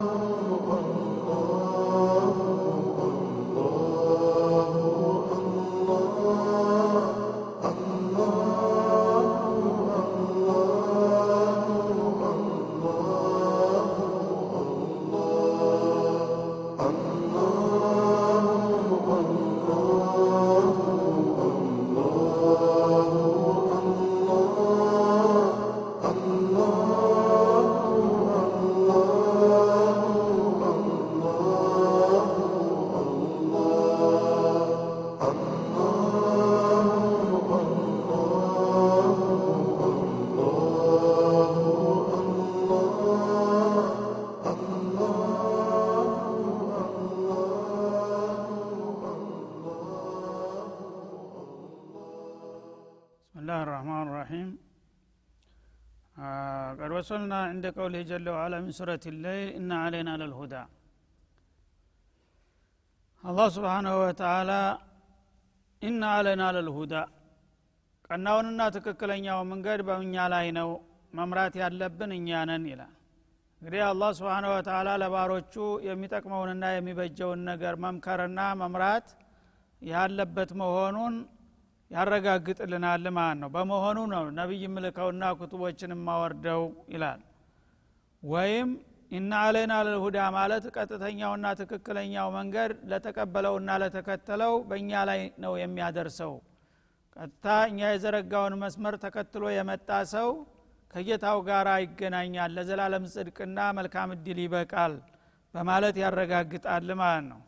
Oh. وصلنا عند قوله جل وعلا من سورة الليل إن علينا للهدى الله سبحانه وتعالى إن علينا للهدى ቀናውንና ትክክለኛው መንገድ በእኛ ላይ ነው መምራት ያለብን እኛ ነን ይላል እንግዲህ አላህ ስብሓነ ወተላ ለባሮቹ የሚጠቅመውንና የሚበጀውን ነገር መምከርና መምራት ያለበት መሆኑን ያረጋግጥልናል ማለት ነው። በመሆኑ ነው ነቢይ ምልከውና ኩቱቦችን ማወርደው ይላል። ወይም ኢና አለይና ልሁዳ ማለት ቀጥተኛውና ትክክለኛው መንገድ ለተቀበለውና ለተከተለው በእኛ ላይ ነው የሚያደርሰው። ቀጥታ እኛ የዘረጋውን መስመር ተከትሎ የመጣ ሰው ከጌታው ጋር ይገናኛል ለዘላለም ጽድቅና መልካም እድል ይበቃል በማለት ያረጋግጣል ማለት ነው።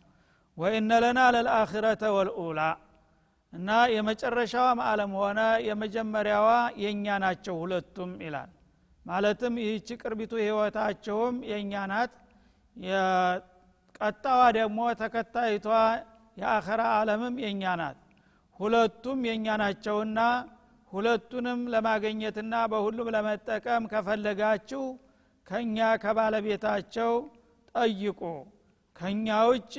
ወኢነ ለና ለልአኪረተ ወልኡላ እና የመጨረሻዋም አለም ሆነ የመጀመሪያዋ የእኛ ናቸው ሁለቱም ይላል። ማለትም ይህች ቅርቢቱ ህይወታቸውም የእኛ ናት። ቀጣዋ ደግሞ ተከታይቷ የአኸራ አለምም የእኛ ናት። ሁለቱም የእኛ ናቸውና ሁለቱንም ለማገኘትና በሁሉም ለመጠቀም ከፈለጋችሁ ከእኛ ከባለቤታቸው ጠይቁ ከእኛ ውጭ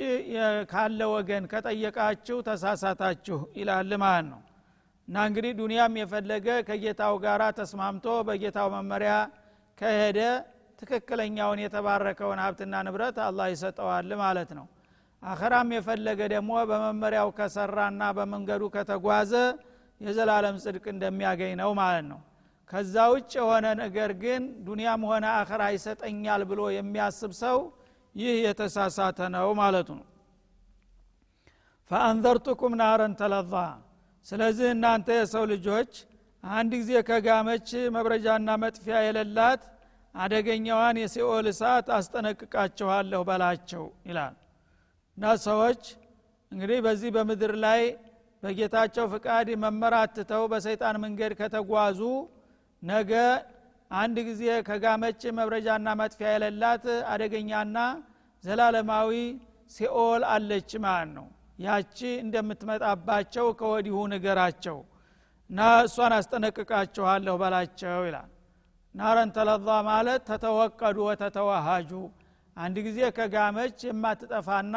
ካለ ወገን ከጠየቃችሁ ተሳሳታችሁ ይላል ማለት ነው። እና እንግዲህ ዱንያም የፈለገ ከጌታው ጋር ተስማምቶ በጌታው መመሪያ ከሄደ ትክክለኛውን የተባረከውን ሀብትና ንብረት አላህ ይሰጠዋል ማለት ነው። አኸራም የፈለገ ደግሞ በመመሪያው ከሰራና በመንገዱ ከተጓዘ የዘላለም ጽድቅ እንደሚያገኝ ነው ማለት ነው። ከዛ ውጭ የሆነ ነገር ግን ዱንያም ሆነ አኸራ ይሰጠኛል ብሎ የሚያስብ ሰው ይህ የተሳሳተ ነው ማለቱ ነው። ፈአንዘርቱኩም ናረን ተለዛ። ስለዚህ እናንተ የሰው ልጆች አንድ ጊዜ ከጋመች መብረጃና መጥፊያ የሌላት አደገኛዋን የሲኦል እሳት አስጠነቅቃችኋለሁ በላቸው ይላል። እና ሰዎች እንግዲህ በዚህ በምድር ላይ በጌታቸው ፍቃድ መመራት ትተው በሰይጣን መንገድ ከተጓዙ ነገ አንድ ጊዜ ከጋመች መብረጃና መጥፊያ የሌላት አደገኛና ዘላለማዊ ሲኦል አለች ማለት ነው። ያቺ እንደምትመጣባቸው ከወዲሁ ንገራቸው እና እሷን አስጠነቅቃችኋለሁ በላቸው ይላል። ናረን ተለዛ ማለት ተተወቀዱ ወተተዋሃጁ። አንድ ጊዜ ከጋመች የማትጠፋና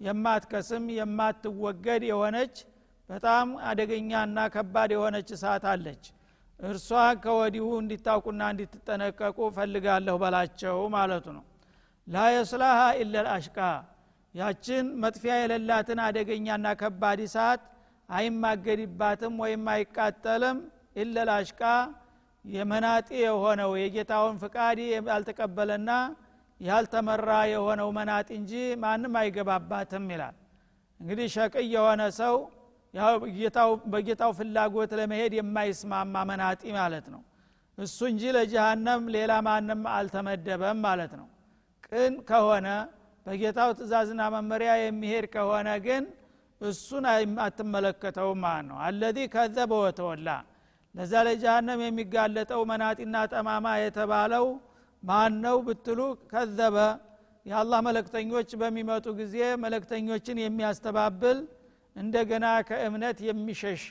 የማትከስም የማትወገድ የሆነች በጣም አደገኛና ከባድ የሆነች እሳት አለች እርሷ ከወዲሁ እንዲታውቁና እንዲትጠነቀቁ ፈልጋለሁ በላቸው ማለቱ ነው። ላ የስላሃ ኢለል አሽቃ ያችን መጥፊያ የሌላትን አደገኛና ከባድ እሳት አይማገድባትም ወይም አይቃጠልም። ኢለል አሽቃ የመናጢ የሆነው የጌታውን ፍቃድ ያልተቀበለና ያልተመራ የሆነው መናጢ እንጂ ማንም አይገባባትም ይላል። እንግዲህ ሸቅይ የሆነ ሰው በጌታው ፍላጎት ለመሄድ የማይስማማ መናጢ ማለት ነው። እሱ እንጂ ለጀሃነም ሌላ ማንም አልተመደበም ማለት ነው። ቅን ከሆነ በጌታው ትእዛዝና መመሪያ የሚሄድ ከሆነ ግን እሱን አትመለከተውም ማለት ነው። አለዚ ከዘበ ወተወላ። ለዛ ለጀሃነም የሚጋለጠው መናጢና ጠማማ የተባለው ማን ነው ብትሉ ከዘበ። የአላህ መለክተኞች በሚመጡ ጊዜ መለክተኞችን የሚያስተባብል እንደገና ከእምነት የሚሸሽ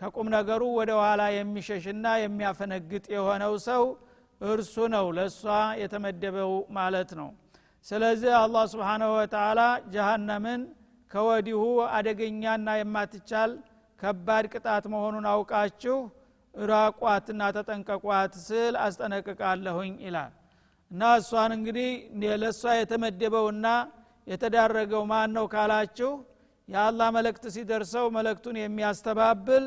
ከቁም ነገሩ ወደ ኋላ የሚሸሽና የሚያፈነግጥ የሆነው ሰው እርሱ ነው ለእሷ የተመደበው ማለት ነው። ስለዚህ አላህ ስብሓናሁ ወተላ ጀሃነምን ከወዲሁ አደገኛና የማትቻል ከባድ ቅጣት መሆኑን አውቃችሁ ራቋትና ተጠንቀቋት ስል አስጠነቅቃለሁኝ ይላል። እና እሷን እንግዲህ ለእሷ የተመደበውና የተዳረገው ማን ነው ካላችሁ የአላህ መልእክት ሲደርሰው መልእክቱን የሚያስተባብል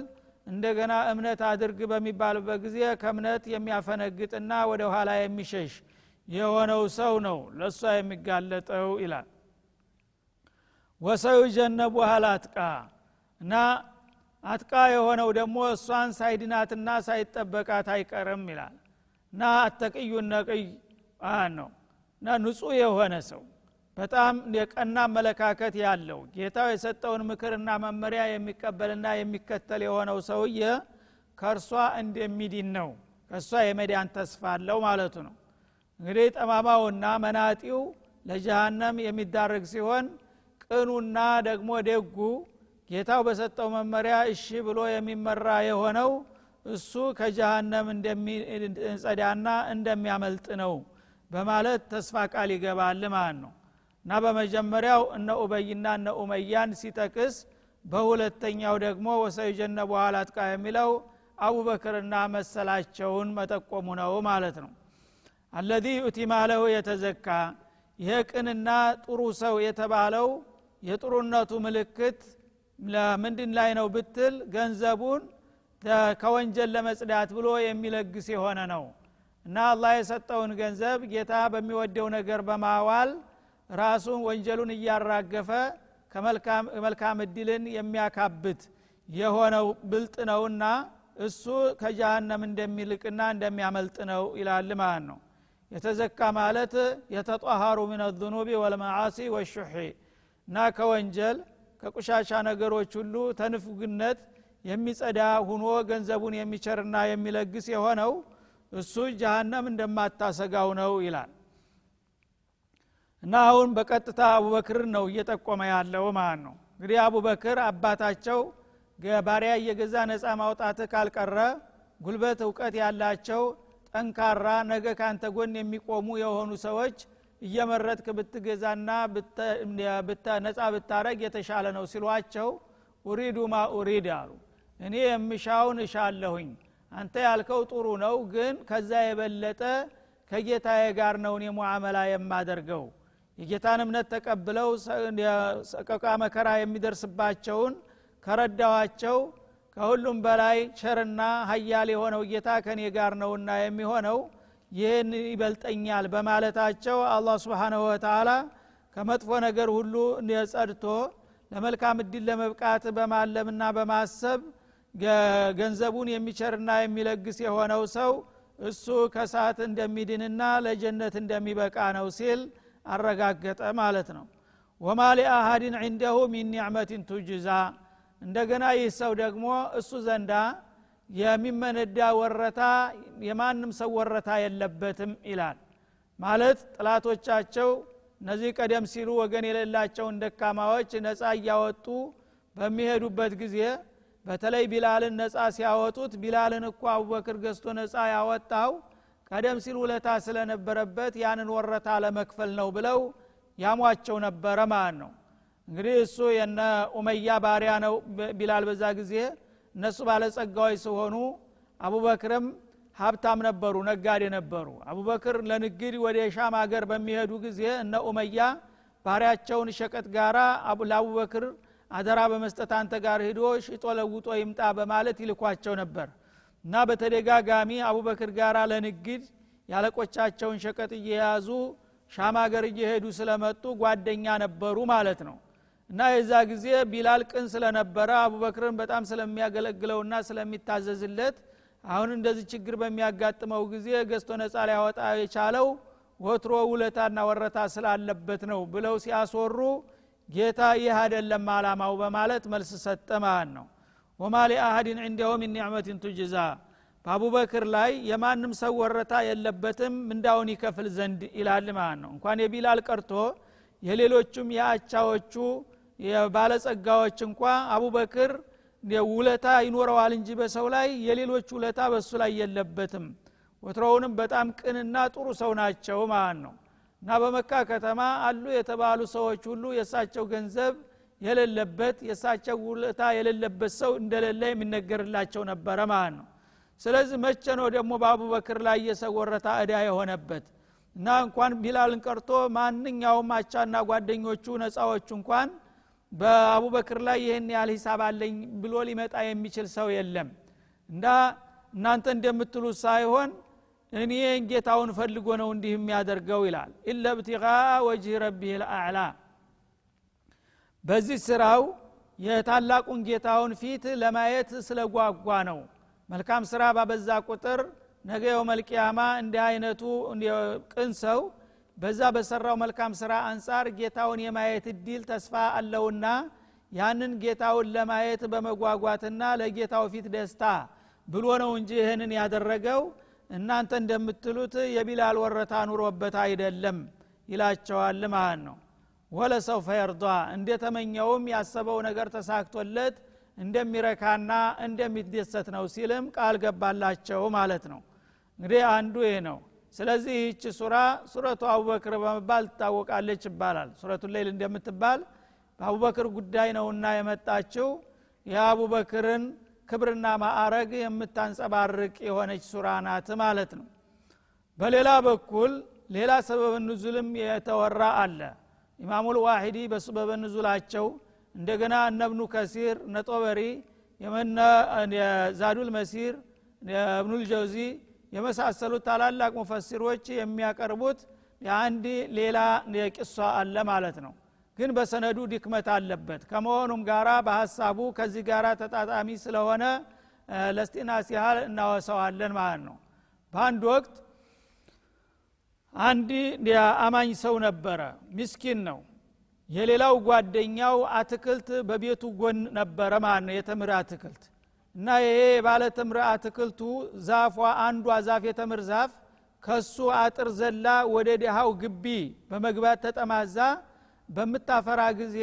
እንደገና እምነት አድርግ በሚባልበት ጊዜ ከእምነት የሚያፈነግጥና ወደ ኋላ የሚሸሽ የሆነው ሰው ነው ለእሷ የሚጋለጠው ይላል። ወሰው ጀነቡ አትቃ እና አጥቃ የሆነው ደግሞ እሷን ሳይድናትና ሳይጠበቃት አይቀርም ይላል። እና አተቅዩ ነቅይ ነው። እና ንጹህ የሆነ ሰው በጣም የቀና አመለካከት ያለው ጌታው የሰጠውን ምክርና መመሪያ የሚቀበልና የሚከተል የሆነው ሰውዬ ከእርሷ እንደሚድን ነው። ከእሷ የመዳን ተስፋ አለው ማለቱ ነው። እንግዲህ ጠማማውና መናጢው ለጀሃነም የሚዳረግ ሲሆን ቅኑና ደግሞ ደጉ ጌታው በሰጠው መመሪያ እሺ ብሎ የሚመራ የሆነው እሱ ከጀሃነም እንደሚጸዳና እንደሚያመልጥ ነው በማለት ተስፋ ቃል ይገባል ማለት ነው እና በመጀመሪያው እነ ኡበይና እነ ኡመያን ሲጠቅስ በሁለተኛው ደግሞ ወሰዩጀነ በኋላ አጥቃ የሚለው አቡበክርና መሰላቸውን መጠቆሙ ነው ማለት ነው። አለዚ ዩቲ ማለሁ የተዘካ ይሄ ቅንና ጥሩ ሰው የተባለው የጥሩነቱ ምልክት ምንድን ላይ ነው ብትል ገንዘቡን ከወንጀል ለመጽዳት ብሎ የሚለግስ የሆነ ነው። እና አላህ የሰጠውን ገንዘብ ጌታ በሚወደው ነገር በማዋል ራሱን ወንጀሉን እያራገፈ ከመልካም እድልን የሚያካብት የሆነው ብልጥ ነውና እሱ ከጃሃንም እንደሚልቅና እንደሚያመልጥ ነው ይላል ማለት ነው። የተዘካ ማለት የተጧሃሩ ምን ዙኑቢ ወልመዓሲ ወሹሒ እና ከወንጀል ከቁሻሻ ነገሮች ሁሉ ተንፍግነት የሚጸዳ ሁኖ ገንዘቡን የሚቸርና የሚለግስ የሆነው እሱ ጀሃነም እንደማታሰጋው ነው ይላል እና አሁን በቀጥታ አቡበክር ነው እየጠቆመ ያለው ማለት ነው። እንግዲህ አቡበክር አባታቸው ባሪያ እየገዛ ነፃ ማውጣት ካልቀረ ጉልበት እውቀት ያላቸው ጠንካራ ነገ ካንተ ጎን የሚቆሙ የሆኑ ሰዎች እየመረጥክ ብትገዛና ነፃ ብታረግ የተሻለ ነው ሲሏቸው ኡሪዱ ማ ኡሪድ አሉ። እኔ የምሻውን እሻለሁኝ። አንተ ያልከው ጥሩ ነው ግን ከዛ የበለጠ ከጌታዬ ጋር ነው እኔ ሙዓመላ የማደርገው የጌታን እምነት ተቀብለው ሰቀቃ መከራ የሚደርስባቸውን ከረዳዋቸው ከሁሉም በላይ ቸርና ሀያል የሆነው ጌታ ከኔ ጋር ነውና የሚሆነው ይህን ይበልጠኛል በማለታቸው አላህ ስብሓንሁ ወተላ ከመጥፎ ነገር ሁሉ ጸድቶ ለመልካም እድል ለመብቃት በማለምና በማሰብ ገንዘቡን የሚቸርና የሚለግስ የሆነው ሰው እሱ ከሰዓት እንደሚድንና ለጀነት እንደሚበቃ ነው ሲል አረጋገጠ ማለት ነው። ወማ ሊአሃድን ዒንደሁ ሚን ኒዕመትን ቱጅዛ። እንደገና ይህ ሰው ደግሞ እሱ ዘንዳ የሚመነዳ ወረታ የማንም ሰው ወረታ የለበትም ይላል። ማለት ጥላቶቻቸው እነዚህ ቀደም ሲሉ ወገን የሌላቸውን ደካማዎች ነፃ እያወጡ በሚሄዱበት ጊዜ በተለይ ቢላልን ነፃ ሲያወጡት ቢላልን እኮ አቡበክር ገዝቶ ነፃ ያወጣው ቀደም ሲል ውለታ ስለነበረበት ያንን ወረታ ለመክፈል ነው ብለው ያሟቸው ነበረ ማለት ነው። እንግዲህ እሱ የነ ኡመያ ባሪያ ነው ቢላል በዛ ጊዜ እነሱ ባለጸጋዎች ሲሆኑ አቡበክርም ሀብታም ነበሩ ነጋዴ ነበሩ። አቡበክር ለንግድ ወደ ሻም ሀገር በሚሄዱ ጊዜ እነ ኡመያ ባሪያቸውን ሸቀጥ ጋራ ለአቡበክር አደራ በመስጠት አንተ ጋር ሂዶ ሽጦ ለውጦ ይምጣ በማለት ይልኳቸው ነበር እና በተደጋጋሚ አቡበክር ጋር ለንግድ ያለቆቻቸውን ሸቀጥ እየያዙ ሻም ሀገር እየሄዱ ስለመጡ ጓደኛ ነበሩ ማለት ነው። እና የዛ ጊዜ ቢላል ቅን ስለነበረ አቡበክርን በጣም ስለሚያገለግለውና ስለሚታዘዝለት አሁን እንደዚህ ችግር በሚያጋጥመው ጊዜ ገዝቶ ነፃ ሊያወጣ የቻለው ወትሮ ውለታና ወረታ ስላለበት ነው ብለው ሲያስወሩ ጌታ ይህ አይደለም አላማው በማለት መልስ ሰጠ ማለት ነው ወማ ሊአሀድን ዕንደሁ ሚን ኒዕመትን ቱጅዛ። በአቡበክር ላይ የማንም ሰው ወረታ የለበትም ምንዳውን ይከፍል ዘንድ ይላል ማለት ነው። እንኳን የቢላል ቀርቶ የሌሎቹም የአቻዎቹ የባለጸጋዎች እንኳ አቡበክር ውለታ ይኖረዋል እንጂ በሰው ላይ የሌሎች ውለታ በእሱ ላይ የለበትም። ወትሮውንም በጣም ቅንና ጥሩ ሰው ናቸው ማለት ነው። እና በመካ ከተማ አሉ የተባሉ ሰዎች ሁሉ የእሳቸው ገንዘብ የሌለበት የእሳቸው ውለታ የሌለበት ሰው እንደሌለ የሚነገርላቸው ነበረ ማለት ነው። ስለዚህ መቼ ነው ደግሞ በአቡበክር ላይ የሰው ወረታ እዳ የሆነበት? እና እንኳን ቢላልን ቀርቶ ማንኛውም አቻና ጓደኞቹ ነፃዎቹ እንኳን በአቡበክር ላይ ይህን ያህል ሂሳብ አለኝ ብሎ ሊመጣ የሚችል ሰው የለም። እንዳ እናንተ እንደምትሉት ሳይሆን እኔ ጌታውን ፈልጎ ነው እንዲህ የሚያደርገው ይላል። ኢለ ብቲቃ ወጅህ ረቢህ ልአዕላ በዚህ ስራው የታላቁን ጌታውን ፊት ለማየት ስለጓጓ ነው። መልካም ስራ ባበዛ ቁጥር ነገ የውመልቅያማ እንዲህ አይነቱ ቅን ሰው በዛ በሰራው መልካም ስራ አንጻር ጌታውን የማየት እድል ተስፋ አለውና ያንን ጌታውን ለማየት በመጓጓትና ለጌታው ፊት ደስታ ብሎ ነው እንጂ ይህንን ያደረገው። እናንተ እንደምትሉት የቢላል ወረታ ኑሮበት አይደለም ይላቸዋል ማለት ነው ወለሰውፈ የርዷ እንደተመኘውም ያሰበው ነገር ተሳክቶለት እንደሚረካና እንደሚደሰት ነው ሲልም ቃል ገባላቸው ማለት ነው። እንግዲህ አንዱ ይህ ነው። ስለዚህ ይህች ሱራ ሱረቱ አቡበክር በመባል ትታወቃለች ይባላል። ሱረቱ ሌይል እንደምትባል በአቡበክር ጉዳይ ነውና የመጣችው የአቡበክርን ክብርና ማዕረግ የምታንጸባርቅ የሆነች ሱራ ናት ማለት ነው። በሌላ በኩል ሌላ ሰበብ ንዙልም የተወራ አለ ኢማሙል ዋሂዲ በሰበበ ንዙላቸው እንደገና እነብኑ ከሲር ነጦበሪ ዛዱል መሲር እብኑል ጀውዚ የመሳሰሉት ታላላቅ ሙፈሲሮች የሚያቀርቡት የአንድ ሌላ የቅሷ አለ ማለት ነው። ግን በሰነዱ ድክመት አለበት። ከመሆኑም ጋራ በሀሳቡ ከዚህ ጋር ተጣጣሚ ስለሆነ ለስጢናስ ያህል እናወሰዋለን ማለት ነው። በአንድ ወቅት አንድ አማኝ ሰው ነበረ ምስኪን ነው። የሌላው ጓደኛው አትክልት በቤቱ ጎን ነበረ ማለት ነው የተምር አትክልት። እና ይሄ የባለ ተምር አትክልቱ ዛፏ አንዷ ዛፍ የተምር ዛፍ ከሱ አጥር ዘላ ወደ ድሃው ግቢ በመግባት ተጠማዛ። በምታፈራ ጊዜ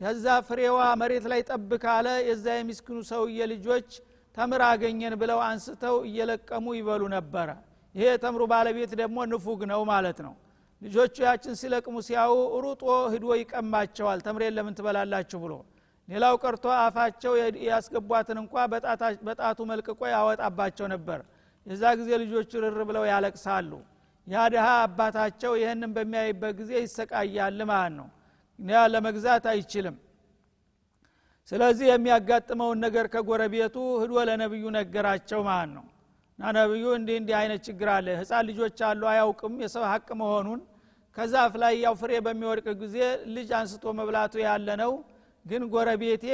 ከዛ ፍሬዋ መሬት ላይ ጠብ ካለ የዛ የሚስኪኑ ሰውዬ ልጆች ተምር አገኘን ብለው አንስተው እየለቀሙ ይበሉ ነበረ ይሄ የተምሩ ባለቤት ደግሞ ንፉግ ነው ማለት ነው። ልጆቹ ያችን ሲለቅሙ ሲያው ሩጦ ህዶ ይቀማቸዋል። ተምሬን ለምን ትበላላችሁ ብሎ ሌላው ቀርቶ አፋቸው ያስገቧትን እንኳ በጣቱ መልቅቆ ያወጣባቸው ነበር። የዛ ጊዜ ልጆቹ ርር ብለው ያለቅሳሉ። ያ አባታቸው ይህንን በሚያይበት ጊዜ ይሰቃያል ማለት ነው። ያ ለመግዛት አይችልም። ስለዚህ የሚያጋጥመውን ነገር ከጎረቤቱ ህዶ ለነብዩ ነገራቸው ማለት ነው እና ነብዩ እንዲህ እንዲህ አይነት ችግር አለ። ህፃን ልጆች አሉ አያውቅም። የሰው ሀቅ መሆኑን ከዛፍ ላይ ያው ፍሬ በሚወድቅ ጊዜ ልጅ አንስቶ መብላቱ ያለ ነው። ግን ጎረቤቴ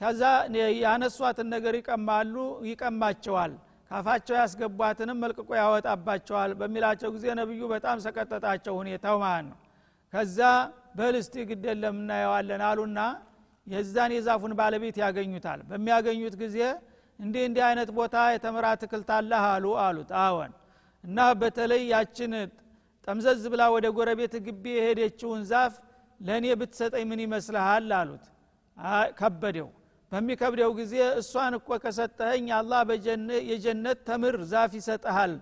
ከዛ ያነሷትን ነገር ይቀማሉ ይቀማቸዋል። ካፋቸው ያስገቧትንም መልቅቆ ያወጣባቸዋል በሚላቸው ጊዜ ነብዩ በጣም ሰቀጠጣቸው ሁኔታው ማለት ነው። ከዛ በልስቲ ግደን ለምናየዋለን አሉና የዛን የዛፉን ባለቤት ያገኙታል። በሚያገኙት ጊዜ እንዲህ እንዲህ አይነት ቦታ የተምራ አትክልት አለህ አሉ አሉት። አዎን። እና በተለይ ያችን ጠምዘዝ ብላ ወደ ጎረቤት ግቢ የሄደችውን ዛፍ ለእኔ ብትሰጠኝ ምን ይመስልሃል አሉት። ከበደው። በሚከብደው ጊዜ እሷን እኮ ከሰጠኸኝ አላህ የጀነት ተምር ዛፍ ይሰጠሃል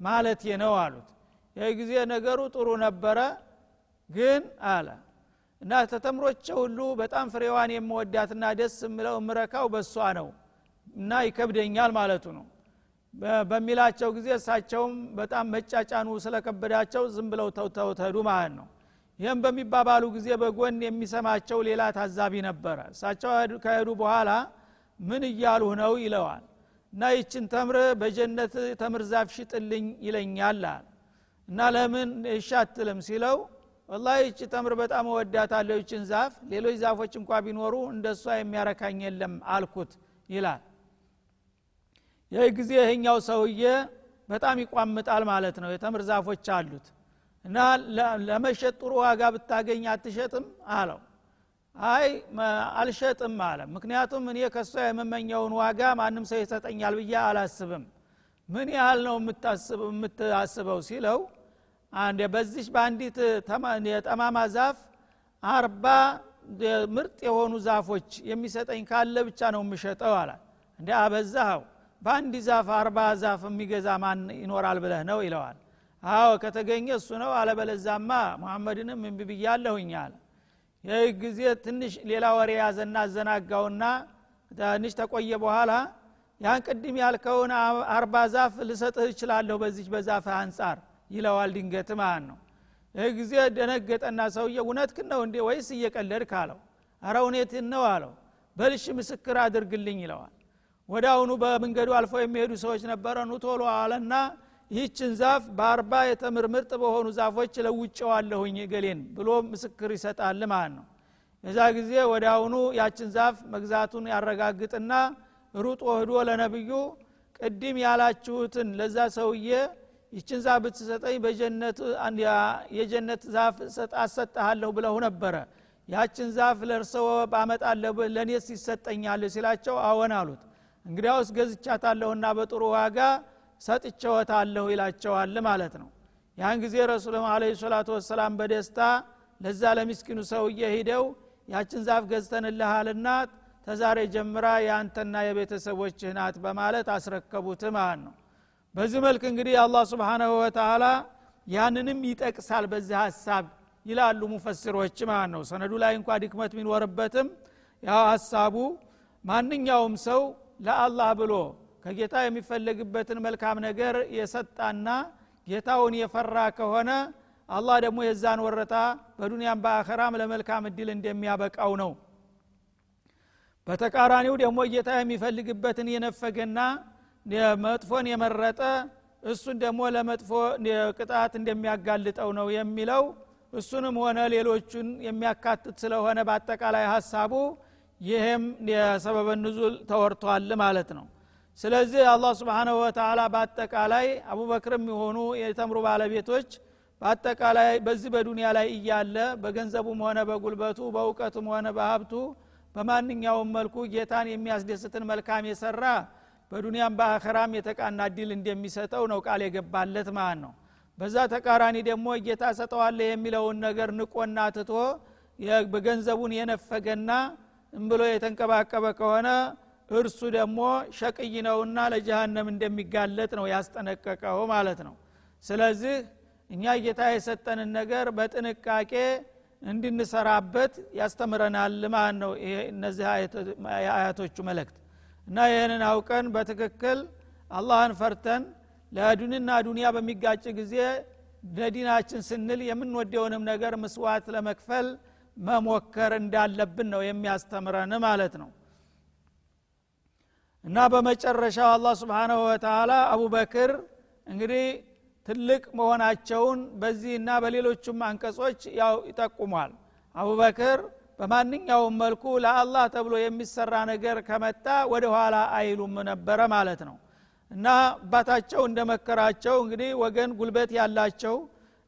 ማለት ነው አሉት። ይህ ጊዜ ነገሩ ጥሩ ነበረ ግን አለ። እና ተተምሮቼ ሁሉ በጣም ፍሬዋን የምወዳትና ደስ የምለው እምረካው በእሷ ነው እና ይከብደኛል ማለቱ ነው። በሚላቸው ጊዜ እሳቸውም በጣም መጫጫኑ ስለከበዳቸው ዝም ብለው ተውተውተዱ ማለት ነው። ይህም በሚባባሉ ጊዜ በጎን የሚሰማቸው ሌላ ታዛቢ ነበረ። እሳቸው ከሄዱ በኋላ ምን እያሉህ ነው ይለዋል። እና ይችን ተምር በጀነት ተምር ዛፍ ሽጥልኝ ይለኛል እና ለምን እሻትልም ሲለው ወላ ይቺ ተምር በጣም እወዳታለሁ ይችን ዛፍ ሌሎች ዛፎች እንኳ ቢኖሩ እንደሷ የሚያረካኝ የለም አልኩት ይላል ይህ ጊዜ ይህኛው ሰውዬ በጣም ይቋምጣል ማለት ነው። የተምር ዛፎች አሉት እና ለመሸጥ ጥሩ ዋጋ ብታገኝ አትሸጥም አለው። አይ አልሸጥም አለ። ምክንያቱም እኔ ከሷ የምመኘውን ዋጋ ማንም ሰው ይሰጠኛል ብዬ አላስብም። ምን ያህል ነው የምታስበው ሲለው አንድ በዚች በአንዲት የጠማማ ዛፍ አርባ ምርጥ የሆኑ ዛፎች የሚሰጠኝ ካለ ብቻ ነው የምሸጠው አለ። እንደ አበዛኸው በአንድ ዛፍ አርባ ዛፍ የሚገዛ ማን ይኖራል ብለህ ነው ይለዋል። አዎ ከተገኘ እሱ ነው አለበለዛማ መሐመድንም እምቢ ብያለሁኝ አለ። ይህ ጊዜ ትንሽ ሌላ ወሬ ያዘና አዘናጋውና ትንሽ ተቆየ በኋላ ያን ቅድም ያልከውን አርባ ዛፍ ልሰጥህ እችላለሁ በዚች በዛፍ አንጻር ይለዋል ድንገት ማለት ነው። ይህ ጊዜ ደነገጠና ሰውዬ እውነትህን ነው እንዴ ወይስ እየቀለድክ አለው። አረ እውነትህን ነው አለው። በልሽ ምስክር አድርግልኝ ይለዋል ወደ አሁኑ በመንገዱ አልፈው የሚሄዱ ሰዎች ነበረ። ኑ ቶሎ አለና ይህችን ዛፍ በአርባ የተምር ምርጥ በሆኑ ዛፎች ለውጨዋለሁኝ ገሌን ብሎ ምስክር ይሰጣል ማለት ነው። የዛ ጊዜ ወደ አሁኑ ያችን ዛፍ መግዛቱን ያረጋግጥና ሩጦ ህዶ ለነብዩ ቅድም ያላችሁትን ለዛ ሰውዬ ይችን ዛፍ ብትሰጠኝ የጀነት ዛፍ አሰጠሃለሁ ብለው ነበረ። ያችን ዛፍ ለእርሰዎ ባመጣለሁ ለእኔስ ይሰጠኛል ሲላቸው አዎን አሉት እንግዲያውስ ገዝቻታለሁና በጥሩ ዋጋ ሰጥቸወታለሁ ይላቸዋል ማለት ነው። ያን ጊዜ ረሱልም አለ ሰላቱ ወሰላም በደስታ ለዛ ለሚስኪኑ ሰውዬ ሂደው ያችን ዛፍ ገዝተንልሃልና ተዛሬ ጀምራ የአንተና የቤተሰቦችህ ናት በማለት አስረከቡት ማለት ነው። በዚህ መልክ እንግዲህ አላህ ስብሓናሁ ወተላ ያንንም ይጠቅሳል በዚህ ሀሳብ ይላሉ ሙፈሲሮች ማለት ነው። ሰነዱ ላይ እንኳ ድክመት ቢኖርበትም ያው ሀሳቡ ማንኛውም ሰው ለአላህ ብሎ ከጌታ የሚፈለግበትን መልካም ነገር የሰጣና ጌታውን የፈራ ከሆነ አላህ ደግሞ የዛን ወረታ በዱንያም በአኸራም ለመልካም እድል እንደሚያበቃው ነው። በተቃራኒው ደግሞ ጌታ የሚፈልግበትን የነፈገና መጥፎን የመረጠ እሱን ደግሞ ለመጥፎ ቅጣት እንደሚያጋልጠው ነው የሚለው። እሱንም ሆነ ሌሎቹን የሚያካትት ስለሆነ በአጠቃላይ ሀሳቡ ይህም የሰበበ ንዙል ተወርቷል ማለት ነው። ስለዚህ አላህ ስብንሁ ወተላ በአጠቃላይ አቡበክርም የሆኑ የተምሩ ባለቤቶች በአጠቃላይ በዚህ በዱንያ ላይ እያለ በገንዘቡም ሆነ በጉልበቱ በእውቀቱም ሆነ በሀብቱ በማንኛውም መልኩ ጌታን የሚያስደስትን መልካም የሰራ በዱንያም በአኸራም የተቃና እድል እንደሚሰጠው ነው ቃል የገባለት ማለት ነው። በዛ ተቃራኒ ደግሞ ጌታ ሰጠዋለ የሚለውን ነገር ንቆና ትቶ በገንዘቡን የነፈገና እምብሎ የተንቀባቀበ ከሆነ እርሱ ደግሞ ሸቅይ ነውና ለጀሃነም እንደሚጋለጥ ነው ያስጠነቀቀው ማለት ነው። ስለዚህ እኛ ጌታ የሰጠንን ነገር በጥንቃቄ እንድንሰራበት ያስተምረናል ማለት ነው እነዚህ የአያቶቹ መልእክት። እና ይህንን አውቀን በትክክል አላህን ፈርተን ለዱንና ዱንያ በሚጋጭ ጊዜ ለዲናችን ስንል የምንወደውንም ነገር ምስዋት ለመክፈል መሞከር እንዳለብን ነው የሚያስተምረን ማለት ነው። እና በመጨረሻው አላህ ስብሓናሁ ወተላ አቡበክር እንግዲህ ትልቅ መሆናቸውን በዚህና በሌሎቹም አንቀጾች ያው ይጠቁሟል። አቡበክር በማንኛውም መልኩ ለአላህ ተብሎ የሚሰራ ነገር ከመጣ ወደ ኋላ አይሉም ነበረ ማለት ነው። እና አባታቸው እንደመከራቸው እንግዲህ ወገን ጉልበት ያላቸው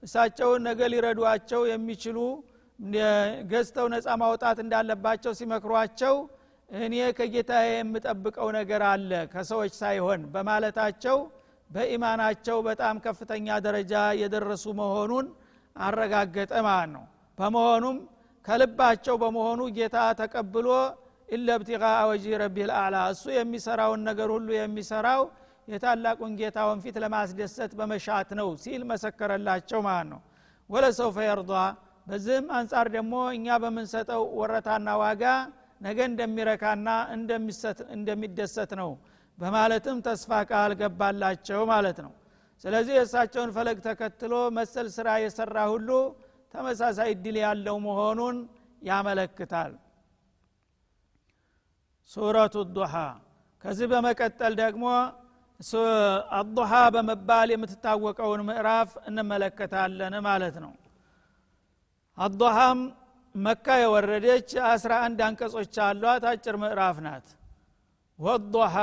እሳቸውን ነገ ሊረዷቸው የሚችሉ ገዝተው ነፃ ማውጣት እንዳለባቸው ሲመክሯቸው እኔ ከጌታ የምጠብቀው ነገር አለ ከሰዎች ሳይሆን በማለታቸው በኢማናቸው በጣም ከፍተኛ ደረጃ የደረሱ መሆኑን አረጋገጠ ማለት ነው። በመሆኑም ከልባቸው በመሆኑ ጌታ ተቀብሎ ኢለ ብቲቃ ወጂ ረቢህ ልአላ እሱ የሚሰራውን ነገር ሁሉ የሚሰራው የታላቁን ጌታውን ፊት ለማስደሰት በመሻት ነው ሲል መሰከረላቸው ማለት ነው። ወለሰውፈ የርዷ በዚህም አንጻር ደግሞ እኛ በምንሰጠው ወረታና ዋጋ ነገ እንደሚረካና እንደሚደሰት ነው በማለትም ተስፋ ቃል ገባላቸው ማለት ነው። ስለዚህ የእሳቸውን ፈለግ ተከትሎ መሰል ስራ የሰራ ሁሉ ተመሳሳይ እድል ያለው መሆኑን ያመለክታል። ሱረቱ ዱሃ ከዚህ በመቀጠል ደግሞ አዱሃ በመባል የምትታወቀውን ምዕራፍ እንመለከታለን ማለት ነው አዱሃም መካ የወረደች አስራ አንድ አንቀጾች አሏት። አጭር ምዕራፍ ናት። ወዱሃ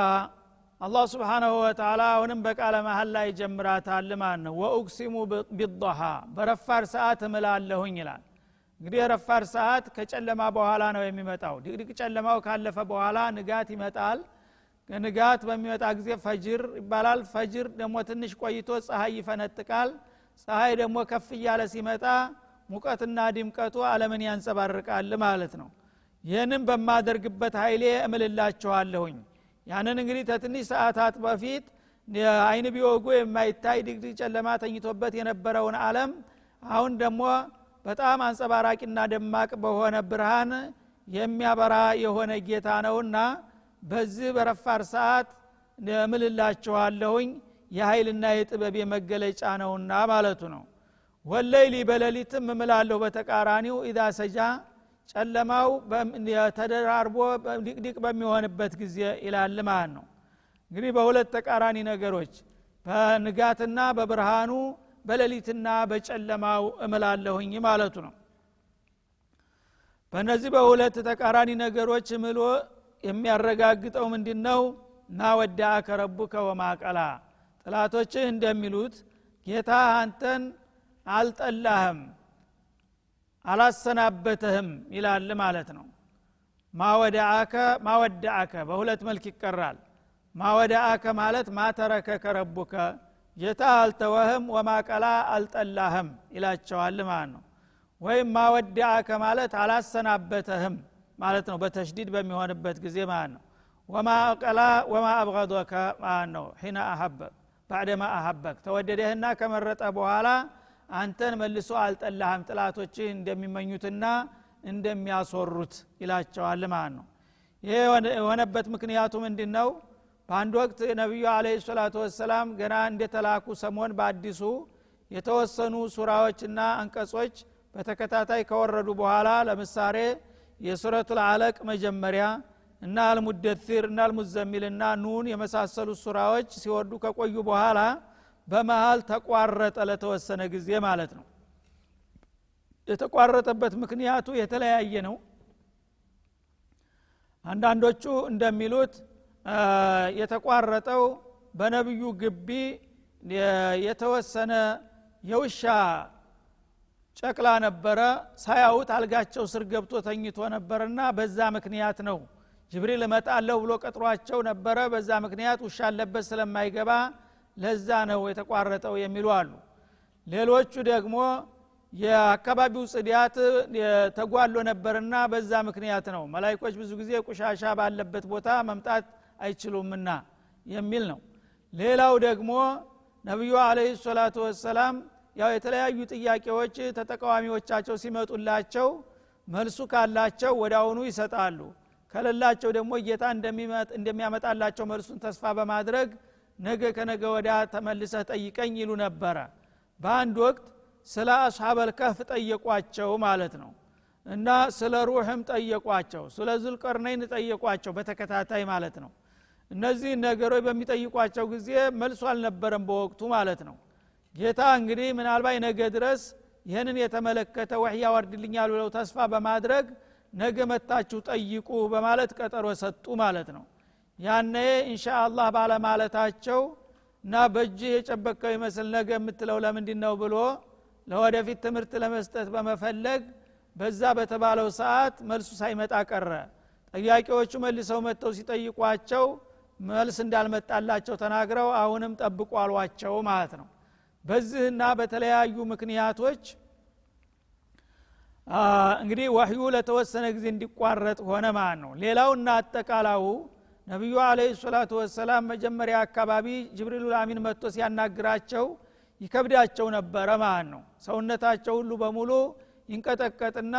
አላህ ስብሓናሁ ወተላ አሁንም በቃለ መሀል ላይ ጀምራታል ማለት ነው። ወኡቅሲሙ ቢضሃ በረፋር ሰዓት እምላለሁኝ ይላል። እንግዲህ የረፋር ሰዓት ከጨለማ በኋላ ነው የሚመጣው። ድቅድቅ ጨለማው ካለፈ በኋላ ንጋት ይመጣል። ንጋት በሚመጣ ጊዜ ፈጅር ይባላል። ፈጅር ደግሞ ትንሽ ቆይቶ ፀሐይ ይፈነጥቃል። ፀሐይ ደግሞ ከፍ እያለ ሲመጣ ሙቀትና ድምቀቱ አለምን ያንጸባርቃል ማለት ነው። ይህንም በማደርግበት ኃይሌ እምልላችኋለሁኝ። ያንን እንግዲህ ከትንሽ ሰዓታት በፊት አይን ቢወጉ የማይታይ ድግድግ ጨለማ ተኝቶበት የነበረውን አለም አሁን ደግሞ በጣም አንጸባራቂና ደማቅ በሆነ ብርሃን የሚያበራ የሆነ ጌታ ነውና በዚህ በረፋር ሰዓት እምልላችኋለሁኝ። የኃይልና የጥበብ መገለጫ ነውና ማለቱ ነው ወለይሊ በሌሊትም እምላለሁ በተቃራኒው ኢዛ ሰጃ ጨለማው ተደራርቦ ዲቅዲቅ በሚሆንበት ጊዜ ይላል ማለት ነው። እንግዲህ በሁለት ተቃራኒ ነገሮች በንጋትና በብርሃኑ በሌሊትና በጨለማው እምላለሁኝ ማለቱ ነው። በእነዚህ በሁለት ተቃራኒ ነገሮች ምሎ የሚያረጋግጠው ምንድ ነው ና ወዳአከ ረቡከ ወማቀላ። ጥላቶችህ እንደሚሉት ጌታ አንተን አልጠላህም አላሰናበተህም ይላል ማለት ነው። ማወዳአከ ማወዳአከ በሁለት መልክ ይቀራል። ማወዳአከ ማለት ማተረከከ ረቡከ ጌታ አልተወህም ወማቀላ አልጠላህም ይላቸዋል ማለት ነው። ወይም ማወዳአከ ማለት አላሰናበተህም ማለት ነው በተሽዲድ በሚሆንበት ጊዜ ማለት ነው። ወማ አቀላ ወማ አብገዶከ ማለት ነው። ሒና አሀበክ ባዕደማ አሀበክ ተወደደህና ከመረጠ በኋላ አንተን መልሶ አልጠላህም ጥላቶችህ እንደሚመኙትና እንደሚያስወሩት ይላቸዋል ማለት ነው። ይሄ የሆነበት ምክንያቱ ምንድ ነው በአንድ ወቅት ነቢዩ አለ ሰላቱ ወሰላም ገና እንደተላኩ ሰሞን በአዲሱ የተወሰኑ ሱራዎችና አንቀጾች በተከታታይ ከወረዱ በኋላ ለምሳሌ የሱረቱ አለቅ መጀመሪያ እና አልሙደሲር እና አልሙዘሚል እና ኑን የመሳሰሉት ሱራዎች ሲወርዱ ከቆዩ በኋላ በመሃል ተቋረጠ ለተወሰነ ጊዜ ማለት ነው። የተቋረጠበት ምክንያቱ የተለያየ ነው። አንዳንዶቹ እንደሚሉት የተቋረጠው በነቢዩ ግቢ የተወሰነ የውሻ ጨቅላ ነበረ። ሳያውት አልጋቸው ስር ገብቶ ተኝቶ ነበርና በዛ ምክንያት ነው። ጅብሪል እመጣለሁ ብሎ ቀጥሯቸው ነበረ። በዛ ምክንያት ውሻ አለበት ስለማይገባ ለዛ ነው የተቋረጠው የሚሉ አሉ። ሌሎቹ ደግሞ የአካባቢው ጽዳት ተጓሎ ነበርና በዛ ምክንያት ነው። መላይኮች ብዙ ጊዜ ቁሻሻ ባለበት ቦታ መምጣት አይችሉምና የሚል ነው። ሌላው ደግሞ ነቢዩ አለህ ሰላቱ ወሰላም ያው የተለያዩ ጥያቄዎች ተጠቃዋሚዎቻቸው ሲመጡላቸው መልሱ ካላቸው ወደ አሁኑ ይሰጣሉ። ከሌላቸው ደግሞ ጌታ እንደሚያመጣላቸው መልሱን ተስፋ በማድረግ ነገ ከነገ ወዳ ተመልሰህ ጠይቀኝ ይሉ ነበረ። በአንድ ወቅት ስለ አስሓበል ከፍ ጠየቋቸው ማለት ነው። እና ስለ ሩህም ጠየቋቸው ስለ ዙልቀርነይን ጠየቋቸው በተከታታይ ማለት ነው። እነዚህ ነገሮች በሚጠይቋቸው ጊዜ መልሱ አልነበረም በወቅቱ ማለት ነው። ጌታ እንግዲህ ምናልባት ነገ ድረስ ይህንን የተመለከተ ወህያ ወርድልኛል ብለው ተስፋ በማድረግ ነገ መታችሁ ጠይቁ በማለት ቀጠሮ ሰጡ ማለት ነው ያነ እንሻ አላህ ባለማለታቸው እና በእጅህ የጨበቀው ይመስል ነገ የምትለው ለምንድ ነው ብሎ ለወደፊት ትምህርት ለመስጠት በመፈለግ በዛ በተባለው ሰዓት መልሱ ሳይመጣ ቀረ። ጠያቂዎቹ መልሰው መጥተው ሲጠይቋቸው መልስ እንዳልመጣላቸው ተናግረው አሁንም ጠብቁ አሏቸው ማለት ነው። በዚህና በተለያዩ ምክንያቶች እንግዲህ ወህዩ ለተወሰነ ጊዜ እንዲቋረጥ ሆነ ማለት ነው። ሌላውና አጠቃላው ነቢዩ አለ ሰላቱ ወሰላም መጀመሪያ አካባቢ ጅብሪሉ አሚን መጥቶ ሲያናግራቸው ይከብዳቸው ነበረ ማለት ነው። ሰውነታቸው ሁሉ በሙሉ ይንቀጠቀጥና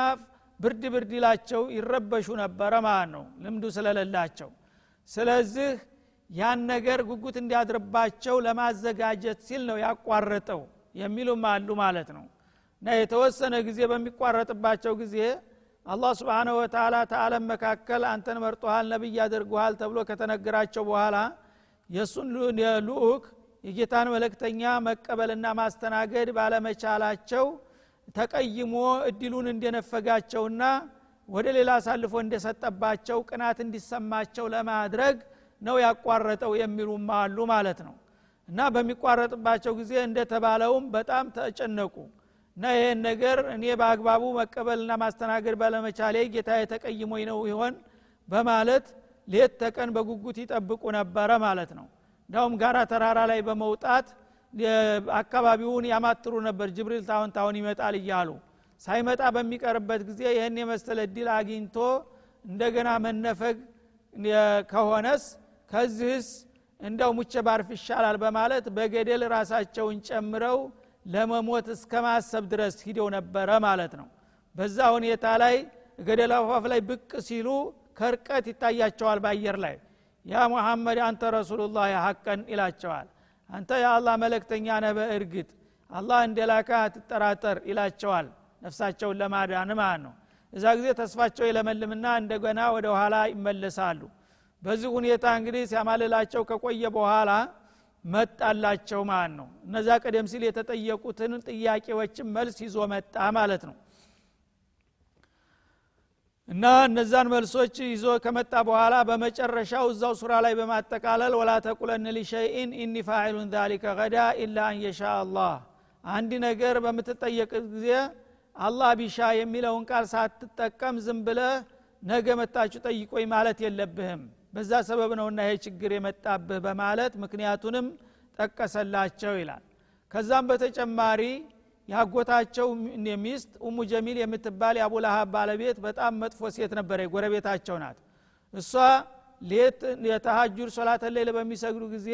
ብርድ ብርድ ይላቸው ይረበሹ ነበረ ማለት ነው። ልምዱ ስለሌላቸው። ስለዚህ ያን ነገር ጉጉት እንዲያድርባቸው ለማዘጋጀት ሲል ነው ያቋረጠው የሚሉም አሉ ማለት ነው። እና የተወሰነ ጊዜ በሚቋረጥባቸው ጊዜ አላህ ስብንሁ ወተላ ተአለም መካከል አንተን መርጦሃል ነቢይ አድርጎሃል ተብሎ ከተነገራቸው በኋላ የእሱን ልኡክ የጌታን መለክተኛ መቀበልና ማስተናገድ ባለመቻላቸው ተቀይሞ እድሉን እንደነፈጋቸውና ወደ ሌላ አሳልፎ እንደሰጠባቸው ቅናት እንዲሰማቸው ለማድረግ ነው ያቋረጠው የሚሉም አሉ ማለት ነው። እና በሚቋረጥባቸው ጊዜ እንደተባለውም በጣም ተጨነቁ እና ይህን ነገር እኔ በአግባቡ መቀበልና ማስተናገድ ባለመቻሌ ጌታ የተቀይሞኝ ነው ይሆን በማለት ሌት ተቀን በጉጉት ይጠብቁ ነበረ ማለት ነው። እንዳውም ጋራ ተራራ ላይ በመውጣት አካባቢውን ያማትሩ ነበር። ጅብሪል ታሁን ታሁን ይመጣል እያሉ ሳይመጣ በሚቀርበት ጊዜ ይህን የመሰለ እድል አግኝቶ እንደገና መነፈግ ከሆነስ ከዚህስ እንደው ሙቸ ባርፍ ይሻላል በማለት በገደል ራሳቸውን ጨምረው ለመሞት እስከ ማሰብ ድረስ ሂደው ነበረ ማለት ነው። በዛ ሁኔታ ላይ ገደል አፋፍ ላይ ብቅ ሲሉ ከርቀት ይታያቸዋል በአየር ላይ። ያ ሙሐመድ አንተ ረሱሉላህ ሀቀን ይላቸዋል። አንተ የአላህ መለክተኛ ነህ በእርግጥ። አላህ እንደላካ አትጠራጠር ይላቸዋል ነፍሳቸውን ለማዳን ማለት ነው። እዛ ጊዜ ተስፋቸው የለመልምና እንደገና ወደ ኋላ ይመለሳሉ። በዚህ ሁኔታ እንግዲህ ሲያማልላቸው ከቆየ በኋላ መጣላቸው ማለት ነው። እነዛ ቀደም ሲል የተጠየቁትን ጥያቄዎችን መልስ ይዞ መጣ ማለት ነው። እና እነዛን መልሶች ይዞ ከመጣ በኋላ በመጨረሻው እዛው ሱራ ላይ በማጠቃለል ወላ ተቁለን ሊሸይኢን ኢኒ ፋዒሉን ዛሊከ ገዳ ኢላ አንየሻ አላህ። አንድ ነገር በምትጠየቅ ጊዜ አላህ ቢሻ የሚለውን ቃል ሳትጠቀም ዝም ብለህ ነገ መጣችሁ ጠይቆኝ ማለት የለብህም በዛ ሰበብ ነውና ይሄ ችግር የመጣብህ በማለት ምክንያቱንም ጠቀሰላቸው ይላል። ከዛም በተጨማሪ ያጎታቸው ሚስት ኡሙ ጀሚል የምትባል የአቡላሃብ ባለቤት በጣም መጥፎ ሴት ነበረ ጎረቤታቸው ናት። እሷ ሌት የተሀጁር ሶላተ ሌል በሚሰግዱ ጊዜ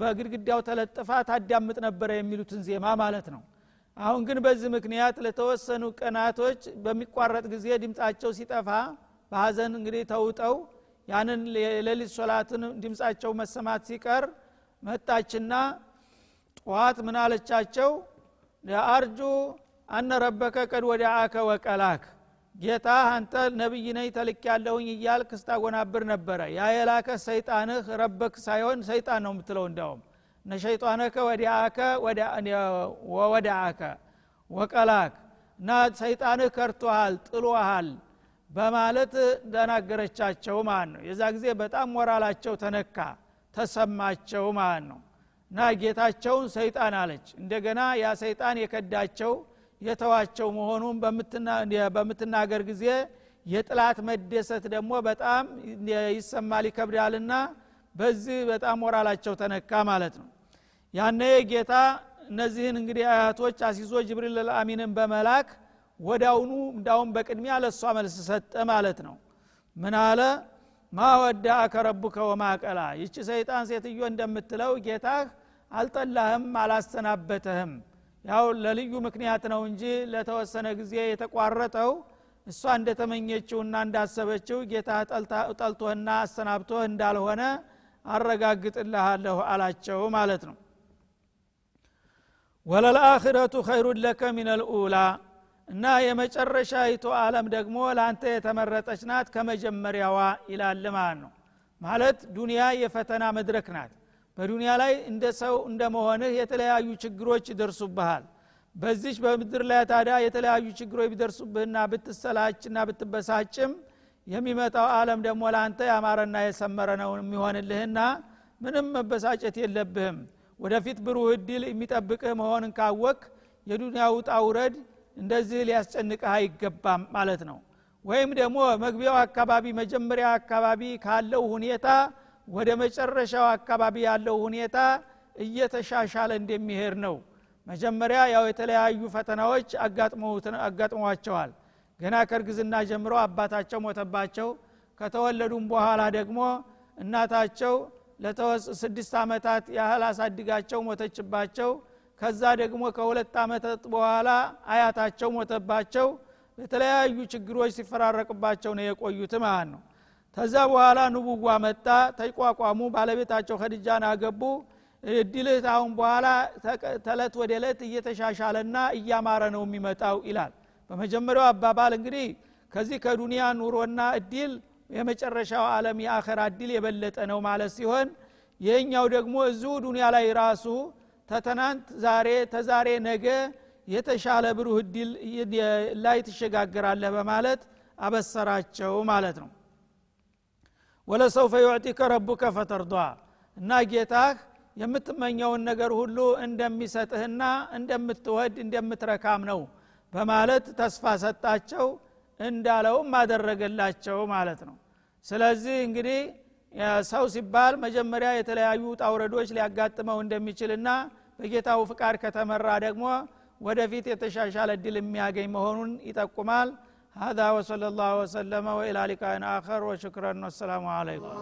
በግድግዳው ተለጥፋ ታዳምጥ ነበረ የሚሉትን ዜማ ማለት ነው። አሁን ግን በዚህ ምክንያት ለተወሰኑ ቀናቶች በሚቋረጥ ጊዜ ድምፃቸው ሲጠፋ በሀዘን እንግዲህ ተውጠው ያንን የሌሊት ሶላትን ድምፃቸው መሰማት ሲቀር መጣችና ጠዋት ምን አለቻቸው? ለአርጁ አነ ረበከ ቀድ ወዳአከ ወቀላክ ጌታ አንተ ነቢይ ነኝ ተልክ ያለውኝ እያልክ ስታጎናብር ነበረ። ያ የላከ ሰይጣንህ ረበክ ሳይሆን ሰይጣን ነው የምትለው እንዲያውም እነ ሸይጣነከ ወዲአከ ወወዳአከ ወቀላክ እና ሰይጣንህ ከርቶሃል ጥሎሃል በማለት ተናገረቻቸው ማለት ነው የዛ ጊዜ በጣም ሞራላቸው ተነካ ተሰማቸው ማለት ነው እና ጌታቸውን ሰይጣን አለች። እንደገና ያ ሰይጣን የከዳቸው የተዋቸው መሆኑን በምትናገር ጊዜ የጥላት መደሰት ደግሞ በጣም ይሰማል ይከብዳልና በዚህ በጣም ሞራላቸው ተነካ ማለት ነው። ያነ ጌታ እነዚህን እንግዲህ አያቶች አሲዞ ጅብሪል ልአሚንን በመላክ ወዳውኑ እንዳውም በቅድሚያ ለእሷ መልስ ሰጠ ማለት ነው። ምን አለ? ማ ወዳአከ ረቡከ ወማቀላ ይቺ ሰይጣን ሴትዮ እንደምትለው ጌታህ አልጠላህም አላሰናበተህም። ያው ለልዩ ምክንያት ነው እንጂ ለተወሰነ ጊዜ የተቋረጠው እሷ እንደተመኘችውና እንዳሰበችው ጌታ ጠልቶህና አሰናብቶህ እንዳልሆነ አረጋግጥልሃለሁ አላቸው ማለት ነው። ወለልአኽረቱ ኸይሩን ለከ ሚነልኡላ እና የመጨረሻ ይቶ አለም ደግሞ ለአንተ የተመረጠች ናት ከመጀመሪያዋ ይላል ማለት ነው። ማለት ዱንያ የፈተና መድረክ ናት። በዱንያ ላይ እንደ ሰው እንደ መሆንህ የተለያዩ ችግሮች ይደርሱብሃል። በዚች በምድር ላይ ታዲያ የተለያዩ ችግሮች ቢደርሱብህና ብትሰላችና ብትበሳጭም የሚመጣው አለም ደግሞ ለአንተ ያማረና የሰመረ ነው የሚሆንልህና ምንም መበሳጨት የለብህም። ወደፊት ብሩህ እድል የሚጠብቅህ መሆንን ካወቅ የዱንያ ውጣ ውረድ እንደዚህ ሊያስጨንቅህ አይገባም ማለት ነው። ወይም ደግሞ መግቢያው አካባቢ መጀመሪያ አካባቢ ካለው ሁኔታ ወደ መጨረሻው አካባቢ ያለው ሁኔታ እየተሻሻለ እንደሚሄድ ነው። መጀመሪያ ያው የተለያዩ ፈተናዎች አጋጥመዋቸዋል ገና ከእርግዝና ጀምሮ አባታቸው ሞተባቸው ከተወለዱም በኋላ ደግሞ እናታቸው ለስድስት ዓመታት ያህል አሳድጋቸው ሞተችባቸው ከዛ ደግሞ ከሁለት ዓመታት በኋላ አያታቸው ሞተባቸው። የተለያዩ ችግሮች ሲፈራረቅባቸው ነው የቆዩት ማለት ነው። ከዛ በኋላ ንቡዋ መጣ ተቋቋሙ። ባለቤታቸው ከድጃን አገቡ። እድልህ አሁን በኋላ ተለት ወደ እለት እየተሻሻለና እያማረ ነው የሚመጣው ይላል። በመጀመሪያው አባባል እንግዲህ ከዚህ ከዱንያ ኑሮና እድል የመጨረሻው ዓለም የአኸራ እድል የበለጠ ነው ማለት ሲሆን ይህኛው ደግሞ እዚሁ ዱንያ ላይ ራሱ ተተናንት ዛሬ ተዛሬ ነገ የተሻለ ብሩህ እድል ላይ ትሸጋግራለህ በማለት አበሰራቸው ማለት ነው። ወለሰውፈ ዩዕጢከ ረቡከ ፈተርዷ እና ጌታህ የምትመኘውን ነገር ሁሉ እንደሚሰጥህና እንደምትወድ እንደምትረካም ነው በማለት ተስፋ ሰጣቸው እንዳለውም አደረገላቸው ማለት ነው። ስለዚህ እንግዲህ ሰው ሲባል መጀመሪያ የተለያዩ ጣውረዶች ሊያጋጥመው እንደሚችልና በጌታው ፍቃድ ከተመራ ደግሞ ወደፊት የተሻሻለ እድል የሚያገኝ መሆኑን ይጠቁማል هذا وصلى الله وسلم وإلى لقاء آخر وشكرا والسلام عليكم